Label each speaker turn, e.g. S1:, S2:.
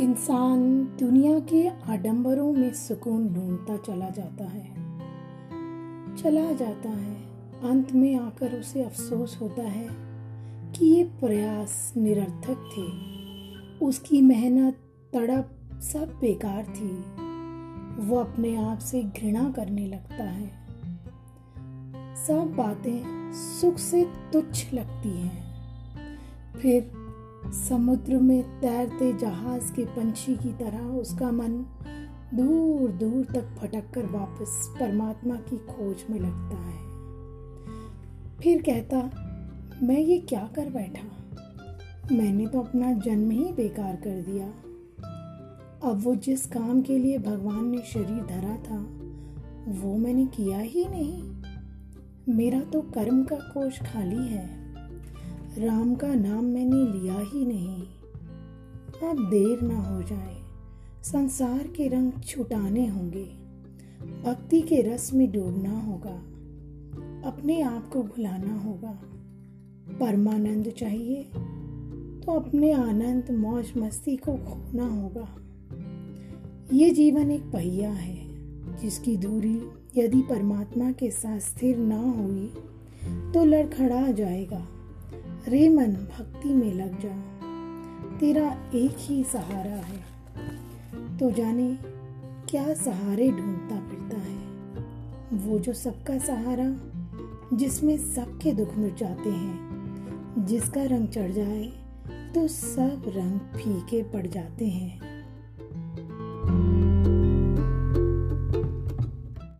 S1: इंसान दुनिया के आडंबरों में सुकून ढूंढता चला जाता है। चला जाता है। अंत में आकर उसे अफसोस होता है कि ये प्रयास निरर्थक थे। उसकी मेहनत, तड़प सब बेकार थी। वो अपने आप से घृणा करने लगता है। सब बातें सुख से तुच्छ लगती हैं। फिर समुद्र में तैरते जहाज़ के पंछी की तरह उसका मन दूर दूर तक भटक कर वापस परमात्मा की खोज में लगता है। फिर कहता, मैं ये क्या कर बैठा? मैंने तो अपना जन्म ही बेकार कर दिया। अब वो जिस काम के लिए भगवान ने शरीर धरा था, वो मैंने किया ही नहीं। मेरा तो कर्म का कोष खाली है। राम का नाम मैंने लिया ही नहीं। अब देर ना हो जाए, संसार के रंग छुटाने होंगे। भक्ति के रस में डूबना होगा, अपने आप को भुलाना होगा। परमानंद चाहिए तो अपने आनंद, मौज, मस्ती को खोना होगा। ये जीवन एक पहिया है, जिसकी दूरी यदि परमात्मा के साथ स्थिर ना हुई तो लड़खड़ा जाएगा। रे मन भक्ति में लग जा। तेरा एक ही सहारा है। तो जाने क्या सहारे ढूंढता फिरता है। वो जो सबका सहारा, जिसमें सबके दुख मिट जाते हैं, जिसका रंग चढ़ जाए तो सब रंग फीके पड़ जाते हैं।